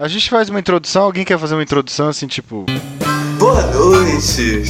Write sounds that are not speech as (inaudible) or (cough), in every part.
A gente faz uma introdução, alguém quer fazer uma introdução assim, tipo. Boa noite!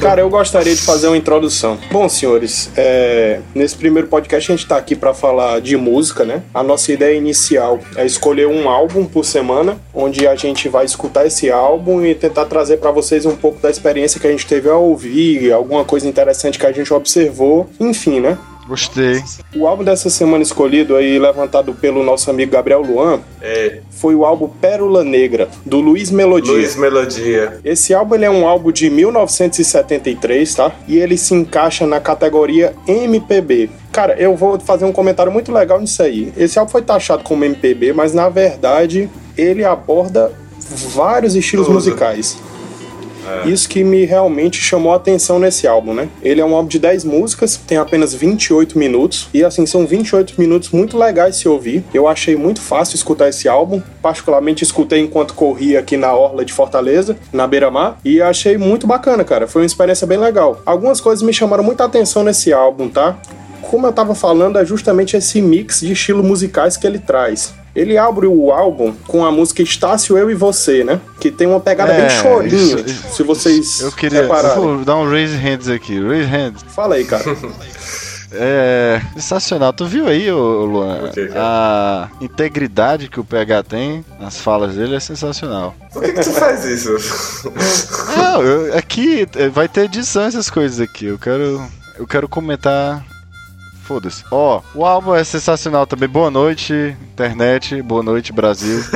Cara, eu gostaria de fazer uma introdução. Bom, senhores, é, nesse primeiro podcast a gente tá aqui para falar de música, né? A nossa ideia inicial é escolher um álbum por semana, onde a gente vai escutar esse álbum e tentar trazer para vocês um pouco da experiência que a gente teve ao ouvir, alguma coisa interessante que a gente observou, enfim, né? Gostei. O álbum dessa semana escolhido aí, levantado pelo nosso amigo Gabriel Luan, É, foi o álbum Pérola Negra, do Luiz Melodia. Luiz Melodia. Esse álbum ele é um álbum de 1973, tá? E ele se encaixa na categoria MPB. Cara, eu vou fazer um comentário muito legal nisso aí. Esse álbum foi taxado como MPB, mas na verdade ele aborda vários estilos Tudo. musicais. Isso que me realmente chamou a atenção nesse álbum, né? Ele é um álbum de 10 músicas, tem apenas 28 minutos. E assim, são 28 minutos muito legais se ouvir. Eu achei muito fácil escutar esse álbum. Particularmente escutei enquanto corria aqui na Orla de Fortaleza, na Beira-Mar. E achei muito bacana, cara. Foi uma experiência bem legal. Algumas coisas me chamaram muita atenção nesse álbum, tá? Como eu tava falando, é justamente esse mix de estilos musicais que ele traz. Ele abre o álbum com a música Estácio, Eu e Você, né? Que tem uma pegada É, bem chorinho, isso- isso- se vocês Eu queria. Repararem. vou dar um raise hands aqui. Raise hands. Fala aí, cara. (laughs) É. Sensacional. Tu viu aí, ô, Luan? A integridade que o PH tem nas falas dele é sensacional. Por que, que tu faz isso? Não, eu- aqui é, vai ter edição essas coisas aqui. Eu quero. Eu quero comentar. Foda-se. Ó, o álbum é sensacional também. Boa noite, internet. Boa noite, Brasil. (laughs)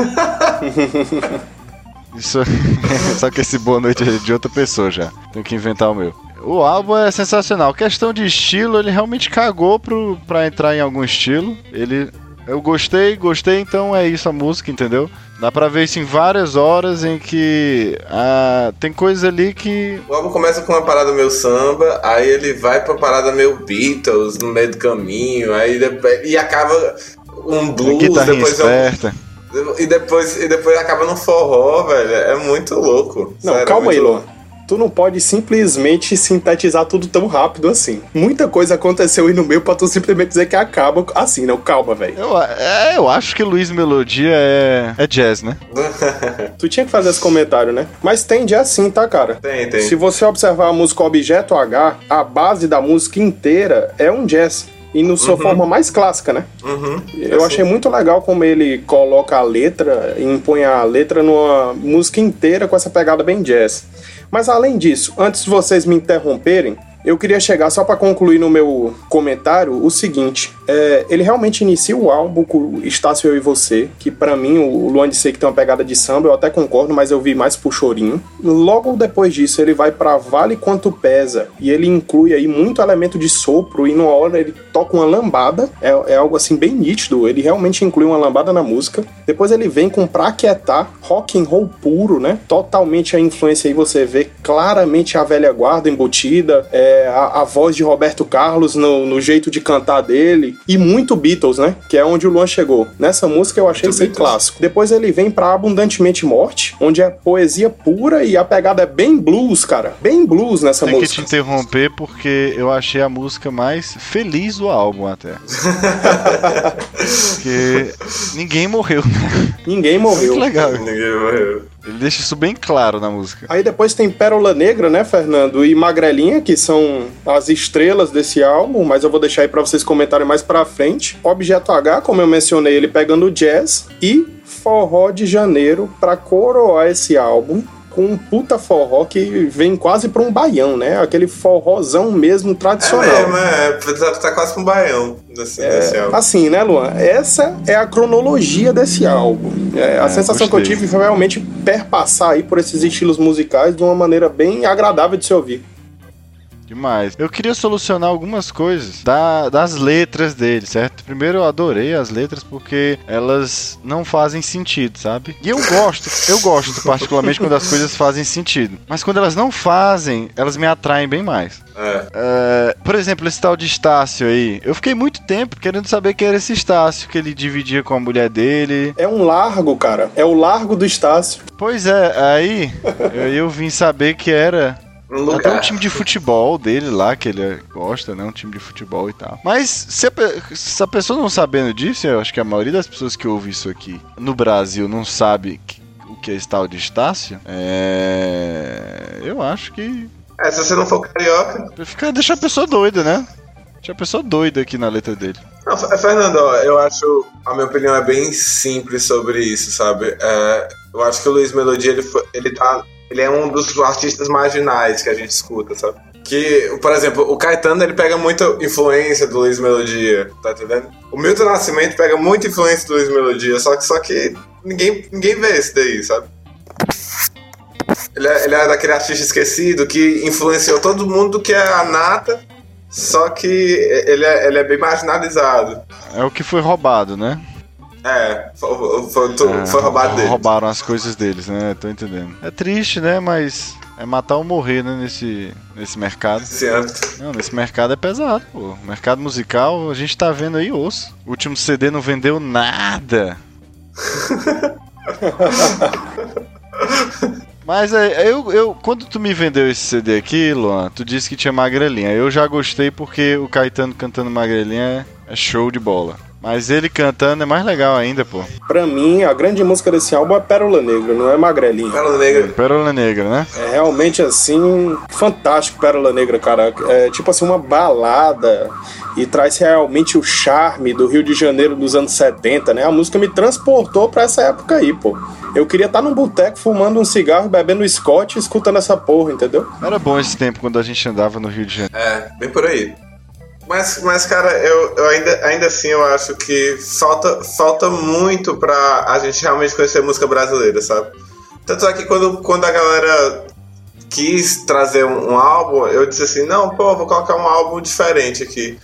Isso. (laughs) Só que esse boa noite é de outra pessoa já. Tenho que inventar o meu. O álbum é sensacional. Questão de estilo, ele realmente cagou pro, pra entrar em algum estilo. Ele. Eu gostei, gostei, então é isso a música, entendeu? Dá pra ver isso em várias horas em que ah, tem coisa ali que. O álbum começa com uma parada meio samba, aí ele vai pra parada meio Beatles no meio do caminho, aí depois, e acaba um blues, depois é um- esperta. e depois e depois acaba no forró, velho. É muito louco. Não, Sério, é calma muito aí, louco. Luan. Tu não pode simplesmente sintetizar tudo tão rápido assim. Muita coisa aconteceu aí no meio pra tu simplesmente dizer que acaba assim, não. Calma, velho. Eu, é, eu acho que Luiz Melodia é, é jazz, né? (laughs) (laughs) Tu tinha que fazer esse comentário, né? Mas tende assim, tá, cara? Tem, tem. Se você observar a música Objeto H, a base da música inteira é um jazz. E na sua forma mais clássica, né? Uhum. Eu achei muito legal como ele coloca a letra, impõe a letra numa música inteira com essa pegada bem jazz. Mas além disso, antes de vocês me interromperem, eu queria chegar só para concluir no meu comentário o seguinte: é, ele realmente inicia o álbum com Estácio Eu e Você, que pra mim o Luan disse que tem uma pegada de samba, eu até concordo, mas eu vi mais pro chorinho. Logo depois disso, ele vai pra Vale Quanto Pesa e ele inclui aí muito elemento de sopro e numa hora ele toca uma lambada, é, é algo assim bem nítido, ele realmente inclui uma lambada na música. Depois ele vem com Pra Quietar, rock and roll puro, né? Totalmente a influência aí você vê claramente a velha guarda embutida, é, a, a voz de Roberto Carlos no, no jeito de cantar dele e muito Beatles, né? Que é onde o Luan chegou. Nessa música eu achei isso clássico. Depois ele vem pra Abundantemente Morte, onde é poesia pura e a pegada é bem blues, cara. Bem blues nessa Tem que te música. interromper porque eu achei a música mais feliz do álbum até. (laughs) porque ninguém morreu, né? Ninguém morreu. Muito legal. Ninguém morreu. Ele deixa isso bem claro na música. Aí depois tem Pérola Negra, né, Fernando? E Magrelinha, que são as estrelas desse álbum, mas eu vou deixar aí pra vocês comentarem mais pra frente. Objeto H, como eu mencionei, ele pegando jazz. E Forró de Janeiro pra coroar esse álbum. Com um puta forró que vem quase pra um baião, né? Aquele forrozão mesmo É tradicional. mesmo, é. Tá, tá quase com um baião desse, desse álbum. Assim, né, Luan? Essa é a cronologia desse álbum. É, a É, sensação que eu gostei. tive foi realmente perpassar aí por esses estilos musicais de uma maneira bem agradável de se ouvir. Demais. Eu queria solucionar algumas coisas da- das letras dele, certo? Primeiro, eu adorei as letras porque elas não fazem sentido, sabe? E eu gosto, eu gosto particularmente quando as coisas fazem sentido. Mas quando elas não fazem, elas me atraem bem mais. É. É, por exemplo, esse tal de Estácio aí. Eu fiquei muito tempo querendo saber quem era esse Estácio que ele dividia com a mulher dele. É um largo, cara. É o largo do Estácio. Pois é, aí (laughs) eu, eu vim saber que era Um Até lugar. um time de futebol dele lá, que ele gosta, né? Um time de futebol e tal. Mas se a, se a pessoa não sabendo disso, eu acho que a maioria das pessoas que ouvem isso aqui no Brasil não sabe que- que é esse tal de Estácio, é... eu acho que. É, se você não for carioca. Fica, deixa a pessoa doida, né? Deixa a pessoa doida aqui na letra dele. Não, Fernando, eu acho. A minha opinião é bem simples sobre isso, sabe? É, eu acho que o Luiz Melodia, ele, foi, ele tá. Ele é um dos artistas marginais que a gente escuta, sabe? Que, por exemplo, o Caetano ele pega muita influência do Luiz Melodia, tá entendendo? O Milton Nascimento pega muita influência do Luiz Melodia, só que, só que ninguém, ninguém vê isso daí, sabe? Ele é, ele é daquele artista esquecido que influenciou todo mundo que é a nata, só que ele é, ele é bem marginalizado. É o que foi roubado, né? É, foi, foi, foi, foi roubado dele. Roubaram as coisas deles, né? Tô entendendo. É triste, né? Mas é matar ou morrer, né? Nesse, nesse mercado. Certo. Não, nesse mercado é pesado, pô. Mercado musical, a gente tá vendo aí osso. O último CD não vendeu nada. (laughs) Mas é, eu, eu, quando tu me vendeu esse CD aqui, Luan, tu disse que tinha magrelinha. Eu já gostei porque o Caetano cantando magrelinha é show de bola. Mas ele cantando é mais legal ainda, pô. Pra mim, a grande música desse álbum é Pérola Negra, não é Magrelinha. Pérola Negra. Pérola Negra, né? É realmente assim, fantástico Pérola Negra, cara. É tipo assim, uma balada e traz realmente o charme do Rio de Janeiro dos anos 70, né? A música me transportou pra essa época aí, pô. Eu queria estar num boteco fumando um cigarro, bebendo Scott e escutando essa porra, entendeu? Era bom esse tempo quando a gente andava no Rio de Janeiro. É, bem por aí. Mas, mas cara, eu, eu ainda, ainda assim eu acho que falta, falta muito pra a gente realmente conhecer música brasileira, sabe? Tanto é que quando, quando a galera quis trazer um, um álbum, eu disse assim, não, pô, vou colocar um álbum diferente aqui.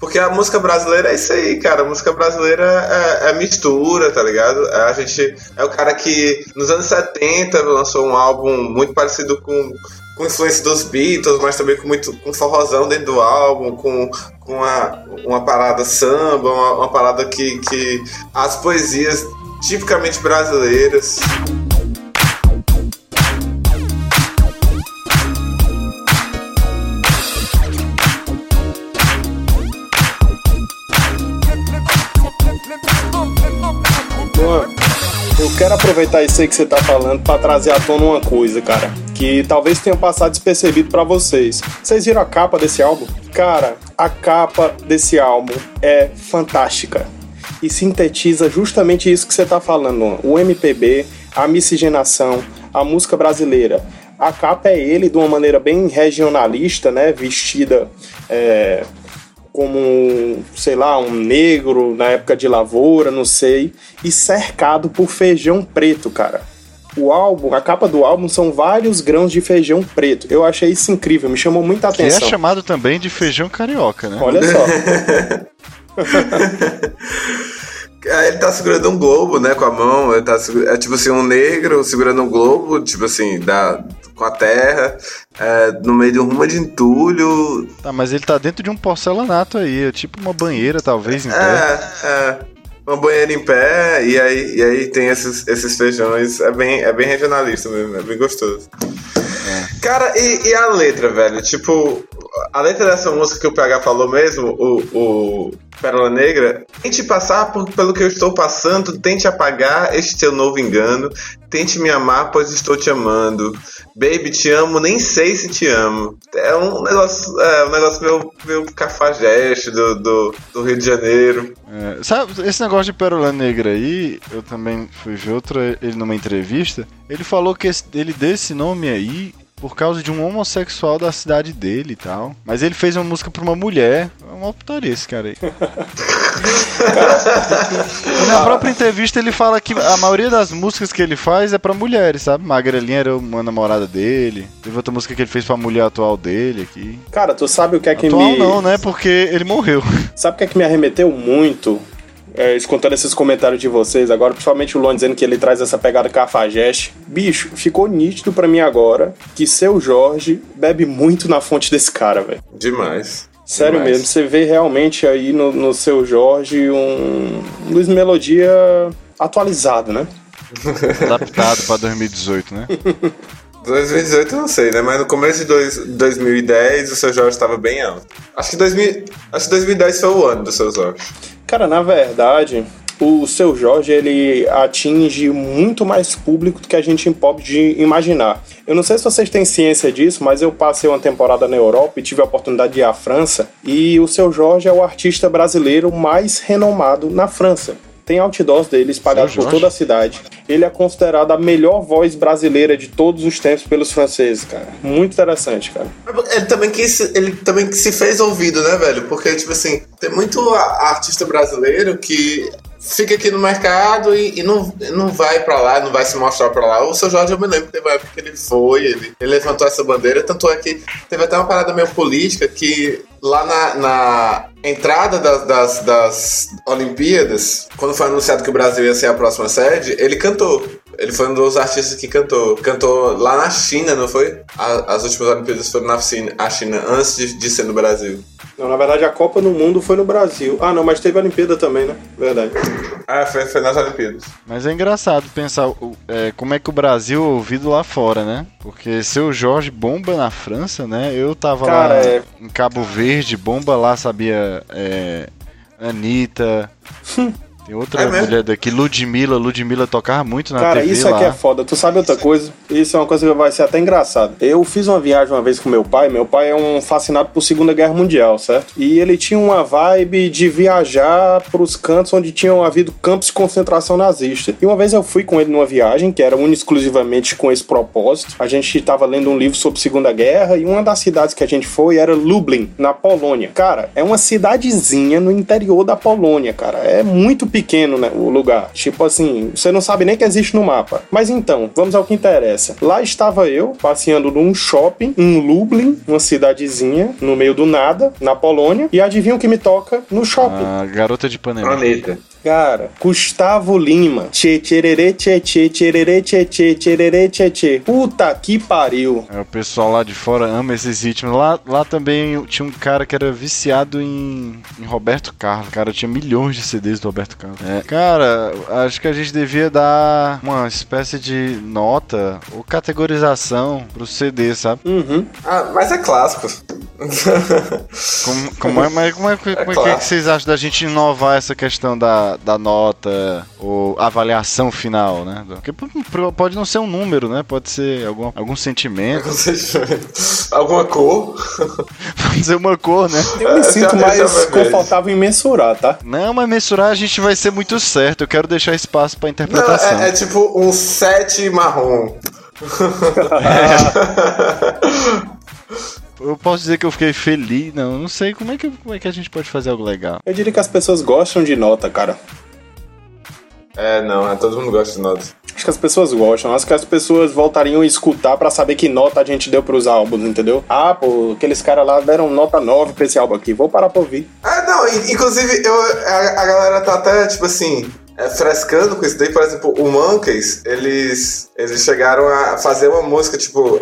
Porque a música brasileira é isso aí, cara. A música brasileira é, é, mistura, tá ligado? É, a gente é o cara que nos anos 70 lançou um álbum muito parecido com com influência dos Beatles, mas também com muito com forrozão dentro do álbum, com, com uma, uma parada samba, uma, uma parada que, que as poesias tipicamente brasileiras. Eu quero aproveitar isso aí que você tá falando para trazer à tona uma coisa, cara que talvez tenha passado despercebido para vocês. Vocês viram a capa desse álbum? Cara, a capa desse álbum é fantástica e sintetiza justamente isso que você está falando: o MPB, a miscigenação, a música brasileira. A capa é ele de uma maneira bem regionalista, né? Vestida é, como, sei lá, um negro na época de lavoura, não sei, e cercado por feijão preto, cara o álbum, a capa do álbum são vários grãos de feijão preto. Eu achei isso incrível, me chamou muita atenção. Que é chamado também de feijão carioca, né? Olha só. (laughs) ele tá segurando um globo, né, com a mão. Ele tá é tipo assim, um negro segurando um globo, tipo assim, da, com a terra, é, no meio de um rumo de entulho. Tá, mas ele tá dentro de um porcelanato aí, é tipo uma banheira, talvez, em é, pé. É, uma banheira em pé, e aí, e aí tem esses, esses feijões. É bem, é bem regionalista mesmo, é bem gostoso. É. Cara, e, e, a letra, velho? Tipo, a letra dessa música que o PH falou mesmo, o, o Pérola Negra, tente passar por, pelo que eu estou passando, tente apagar este teu novo engano, tente me amar, pois estou te amando. Baby, te amo, nem sei se te amo. É um negócio, é um negócio meio, meio cafajeste do, do, do Rio de Janeiro. É, sabe, esse negócio de Pérola Negra aí, eu também fui ver outra, ele numa entrevista, ele falou que esse, ele desse nome aí por causa de um homossexual da cidade dele e tal. Mas ele fez uma música pra uma mulher. É uma putaria esse cara aí. Na própria entrevista ele fala que a maioria das músicas que ele faz é pra mulheres, sabe? Magrelinha era uma namorada dele. Teve outra música que ele fez pra mulher atual dele aqui. Cara, tu sabe o que é que atual me. não, né? Porque ele morreu. Sabe o que é que me arremeteu muito é, escutando esses comentários de vocês agora, principalmente o Lon dizendo que ele traz essa pegada cafajeste. Bicho, ficou nítido para mim agora que seu Jorge bebe muito na fonte desse cara, velho. Demais. Sério Demais. mesmo, você vê realmente aí no, no seu Jorge um Luiz Melodia atualizado, né? (laughs) Adaptado pra 2018, né? (laughs) 2018 eu não sei, né? Mas no começo de dois, 2010 o seu Jorge estava bem alto. Acho que, 2000, acho que 2010 foi o ano do seu Jorge. Cara, na verdade, o seu Jorge ele atinge muito mais público do que a gente pode imaginar. Eu não sei se vocês têm ciência disso, mas eu passei uma temporada na Europa e tive a oportunidade de ir à França. E o seu Jorge é o artista brasileiro mais renomado na França. Tem outdoors dele espalhados por toda a cidade. Ele é considerado a melhor voz brasileira de todos os tempos pelos franceses, cara. Muito interessante, cara. Ele também que se, ele também que se fez ouvido, né, velho? Porque, tipo assim, tem muito artista brasileiro que fica aqui no mercado e, e não, não vai para lá, não vai se mostrar para lá. O seu Jorge, eu me lembro que teve uma época que ele foi, ele, ele levantou essa bandeira, tanto é que teve até uma parada meio política que lá na, na entrada das, das, das, Olimpíadas, quando foi anunciado que o Brasil ia ser a próxima sede, ele cantou. Ele foi um dos artistas que cantou. Cantou lá na China, não foi? as últimas Olimpíadas foram na China, China antes de, de ser no Brasil. Não, na verdade a Copa no Mundo foi no Brasil. Ah, não, mas teve a Olimpíada também, né? Verdade. Ah, foi, foi nas Olimpíadas. Mas é engraçado pensar é, como é que o Brasil é ouvido lá fora, né? Porque seu Jorge bomba na França, né? Eu tava Cara, lá é... em Cabo Verde, bomba lá, sabia? É, Anitta. (laughs) Tem outra é mulher daqui, Ludmilla. Ludmilla tocava muito na Cara, TV isso aqui é foda. Tu sabe outra coisa? Isso é uma coisa que vai ser até engraçado. Eu fiz uma viagem uma vez com meu pai. Meu pai é um fascinado por Segunda Guerra Mundial, certo? E ele tinha uma vibe de viajar pros cantos onde tinham havido campos de concentração nazista. E uma vez eu fui com ele numa viagem que era única exclusivamente com esse propósito. A gente estava lendo um livro sobre Segunda Guerra e uma das cidades que a gente foi era Lublin, na Polônia. Cara, é uma cidadezinha no interior da Polônia, cara. É muito pequeno, né, o lugar. Tipo assim, você não sabe nem que existe no mapa. Mas então, vamos ao que interessa. Lá estava eu, passeando num shopping em Lublin, uma cidadezinha, no meio do nada, na Polônia, e adivinha o que me toca no shopping? A garota de Panema. Planeta. Cara, Gustavo Lima. Tchê, tchererê, tchê, tchê, tchererê, tchê, tchê, tchererê, tchê, tchê. Puta que pariu. É, o pessoal lá de fora ama esses ritmos. Lá, lá também tinha um cara que era viciado em, em Roberto Carlos. Cara, tinha milhões de CDs do Roberto É. Cara, acho que a gente devia dar uma espécie de nota ou categorização pro CD, sabe? Uhum. Ah, mas é clássico. (laughs) como, como, é, mas como é, como é, é, claro. que vocês acham da gente inovar essa questão da da, nota ou avaliação final, né? Porque pode não ser um número, né? Pode ser algum, algum sentimento. Algum sentimento. Alguma cor. pode ser uma cor, né? Eu me sinto mais confortável em mensurar, tá? Não, mas mensurar a gente vai ser muito certo. Eu quero deixar espaço pra interpretação. Não, é, é tipo um 7 marrom. eu posso dizer que eu fiquei feliz. Não, não sei como é, que, como é que a gente pode fazer algo legal. Eu diria que as pessoas gostam de nota, cara. É, não, é, todo mundo gosta de nota. Acho que as pessoas gostam. Acho que as pessoas voltariam a escutar para saber que nota a gente deu pros álbuns, entendeu? Ah, pô, aqueles caras lá deram nota 9 pra esse álbum aqui. Vou parar pra ouvir. Não, inclusive eu, a, a galera tá até, tipo assim, é, frescando com isso daí, por exemplo, o Monkeys, eles, eles chegaram a fazer uma música, tipo,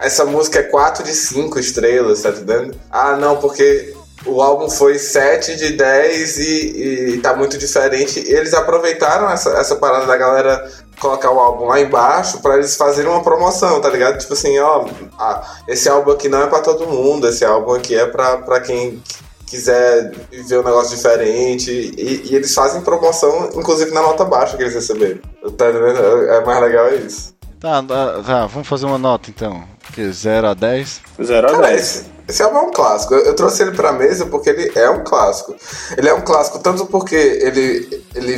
essa música é 4 de 5 estrelas, tá entendendo? Ah, não, porque o álbum foi 7 de 10 e, e tá muito diferente. Eles aproveitaram essa, essa parada da galera colocar o álbum lá embaixo para eles fazerem uma promoção, tá ligado? Tipo assim, ó, ah, esse álbum aqui não é para todo mundo, esse álbum aqui é para quem quiser ver um negócio diferente. E, e, eles fazem promoção, inclusive na nota baixa que eles receberam. Tá entendendo? É mais legal é isso. Tá, tá, tá, vamos fazer uma nota então. Que 0 a 10? 0 a 10. Esse álbum é um clássico. Eu, eu, trouxe ele pra mesa porque ele é um clássico. Ele é um clássico tanto porque ele, ele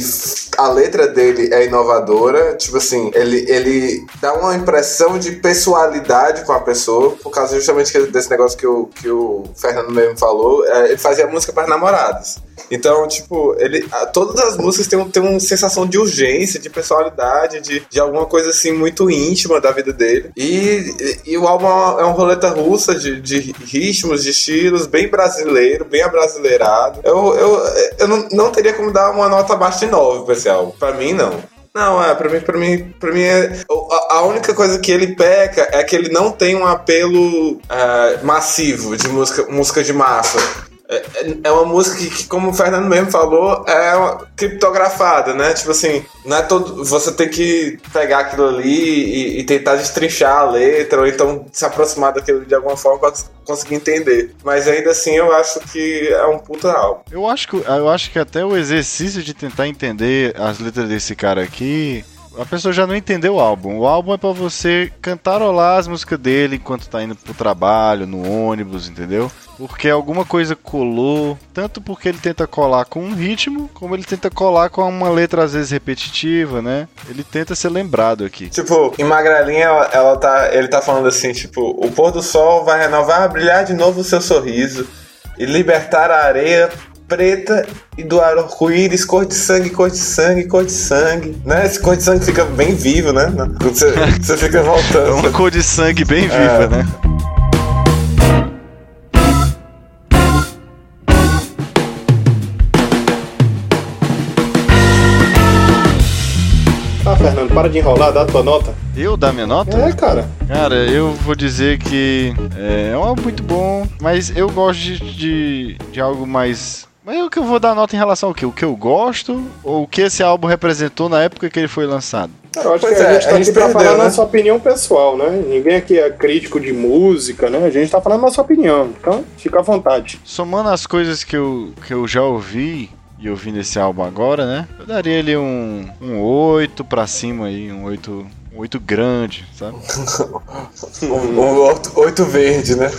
a letra dele é inovadora, tipo assim, ele, ele dá uma impressão de pessoalidade com a pessoa, por causa justamente desse negócio que o, que o Fernando mesmo falou. É, ele fazia música para namoradas. Então, tipo, ele, todas as músicas têm, têm uma sensação de urgência, de personalidade, de, de alguma coisa assim muito íntima da vida dele. E, e, e o álbum é uma roleta russa de, de ritmos, de estilos, bem brasileiro, bem abrasileirado. Eu, eu, eu não, não teria como dar uma nota abaixo de 9 pra esse álbum. Pra mim, não. Não, é, pra mim, pra mim, pra mim é. A única coisa que ele peca é que ele não tem um apelo uh, massivo de música, música de massa. É, é, é uma música que, como o Fernando mesmo falou, é criptografada, né? Tipo assim, não é todo. Você tem que pegar aquilo ali e, e tentar destrinchar a letra, ou então se aproximar daquilo de alguma forma pra conseguir entender. Mas ainda assim eu acho que é um puta álbum. Eu acho que, eu acho que até o exercício de tentar entender as letras desse cara aqui a pessoa já não entendeu o álbum. O álbum é para você cantarolar as músicas dele enquanto tá indo pro trabalho, no ônibus, entendeu? Porque alguma coisa colou, tanto porque ele tenta colar com um ritmo, como ele tenta colar com uma letra às vezes repetitiva, né? Ele tenta ser lembrado aqui. Tipo, em Magrelinha, ela, ela tá, ele tá falando assim, tipo, o pôr do sol vai renovar, brilhar de novo o seu sorriso e libertar a areia preta e do arco-íris, cor de sangue, cor de sangue, cor de sangue. Né? Esse cor de sangue fica bem vivo, né? Você, (laughs) você fica voltando. É uma cor de sangue bem viva, é. né? Ah, Fernando, para de enrolar, dá a tua nota. Eu dar minha nota? É, cara. Cara, eu vou dizer que é, é um álbum muito bom, mas eu gosto de, de, de algo mais mas o que eu vou dar nota em relação ao quê? O que eu gosto ou o que esse álbum representou na época que ele foi lançado? Eu acho pois que a é, gente tá a gente aqui perdeu, pra falar né? nossa opinião pessoal, né? Ninguém aqui é crítico de música, né? A gente tá falando nossa opinião, então fica à vontade. Somando as coisas que eu, que eu já ouvi e ouvi nesse álbum agora, né? Eu daria ele um, um 8 pra cima aí, um 8 um oito grande, sabe? (laughs) um, um oito, oito verde, né?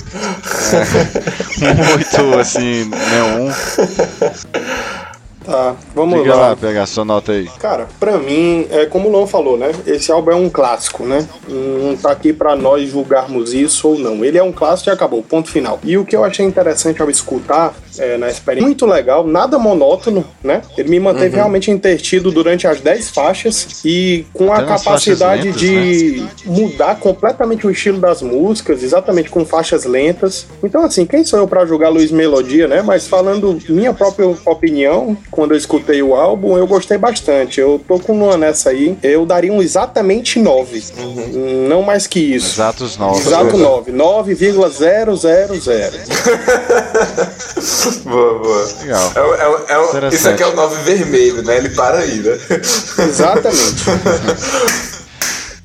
É, um oito assim, neon. (laughs) Tá, vamos Diga lá. lá, pegar sua nota aí. Cara, pra mim, é como o Lon falou, né? Esse álbum é um clássico, né? Não tá aqui pra nós julgarmos isso ou não. Ele é um clássico e acabou, ponto final. E o que eu achei interessante ao escutar é, na experiência, muito legal, nada monótono, né? Ele me manteve uhum. realmente intertido durante as 10 faixas e com Até a capacidade lentas, de né? mudar completamente o estilo das músicas, exatamente com faixas lentas. Então, assim, quem sou eu para julgar Luiz Melodia, né? Mas falando minha própria opinião, quando eu escutei o álbum, eu gostei bastante. Eu tô com uma nessa aí. Eu daria um exatamente 9. Uhum. Não mais que isso. Exatos 9. Exato 9. 9,000. (laughs) (laughs) boa, boa. Legal. É, é, é, isso aqui é o 9 vermelho, né? Ele para aí, né? Exatamente. (laughs)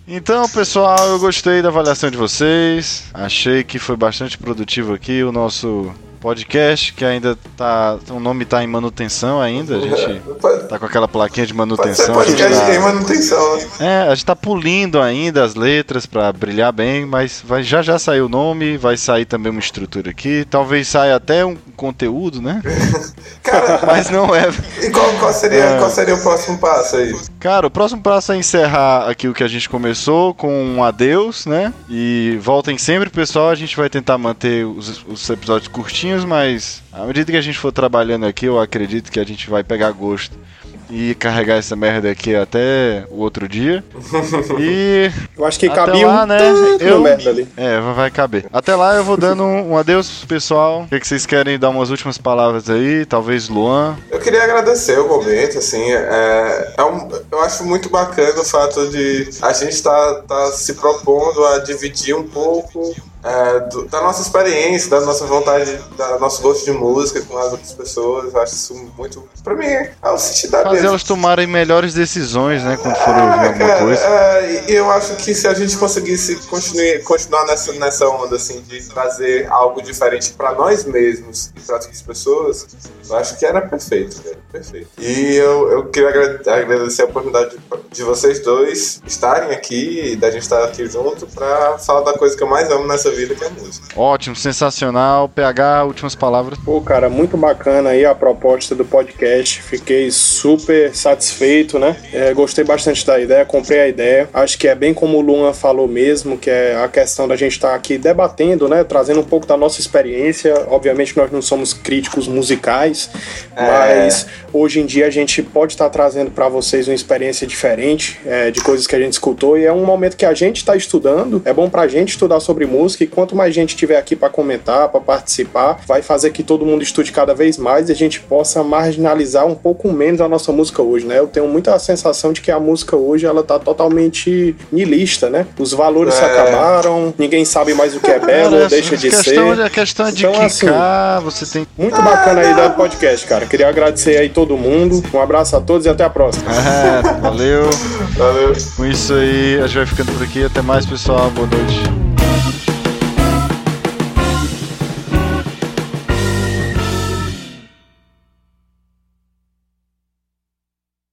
Então, pessoal, eu gostei da avaliação de vocês. Achei que foi bastante produtivo aqui o nosso podcast que ainda tá. O nome tá em manutenção ainda. A gente (laughs) tá com aquela plaquinha de manutenção. Pode ser podcast tá, em manutenção, né? É, a gente tá pulindo ainda as letras para brilhar bem, mas vai, já já saiu o nome, vai sair também uma estrutura aqui. Talvez saia até um conteúdo, né? (laughs) Cara, (laughs) mas não é. E qual, qual, seria, é... qual seria o próximo passo aí? Cara, o próximo passo é encerrar aqui o que a gente começou com um adeus, né? E voltem sempre, pessoal. A gente vai tentar manter os, os episódios curtinhos mas à medida que a gente for trabalhando aqui, eu acredito que a gente vai pegar gosto e carregar essa merda aqui até o outro dia. (laughs) E. Eu acho que cabia lá, um né? Eu, merda ali. É, vai caber. Até lá eu vou dando um, um adeus, pessoal. O que, que, vocês querem dar umas últimas palavras aí? Talvez Luan. Eu queria agradecer o momento, assim. É, é um, eu acho muito bacana o fato de a gente estar tá, tá se propondo a dividir um pouco é, do, da nossa experiência, da nossa vontade, da nosso gosto de música com as outras pessoas. Eu acho isso muito. Pra mim, é o sentido da Fazer elas tomarem melhores decisões, né? Quando forem ouvir é, alguma cara, coisa. É, e eu acho que se a gente conseguisse continuar, continuar nessa, nessa onda, assim, de trazer algo diferente pra nós mesmos e pra outras pessoas, eu acho que era perfeito, cara. Perfeito. E eu, eu queria agradecer a oportunidade de, de vocês dois estarem aqui da gente estar aqui junto pra falar da coisa que eu mais amo nessa vida, que é a música. Ótimo, sensacional. PH, últimas palavras. Pô, cara, muito bacana aí a proposta do podcast. Fiquei super satisfeito, né? É, gostei bastante da ideia, comprei a ideia. Acho que é bem como o Luan falou mesmo, que é a questão da gente estar tá aqui debatendo, né? Trazendo um pouco da nossa experiência. Obviamente nós não somos críticos musicais, é. mas hoje em dia a gente pode estar tá trazendo para vocês uma experiência diferente é, de coisas que a gente escutou e é um momento que a gente está estudando. É bom pra gente estudar sobre música música e quanto mais gente tiver aqui para comentar, para participar, vai fazer que todo mundo estude cada vez mais e a gente possa marginalizar um pouco menos a nossa música hoje, né? Eu tenho muita sensação de que a música hoje ela tá totalmente nilista, né? Os valores é. se acabaram, ninguém sabe mais o que é (laughs) belo ou deixa de questão, ser. A questão é de então, assim, você tem muito bacana aí da podcast, cara. Queria agradecer aí todo mundo. Um abraço a todos e até a próxima. É, valeu. Valeu. Com isso aí, a gente vai ficando por aqui. Até mais, pessoal. Boa noite.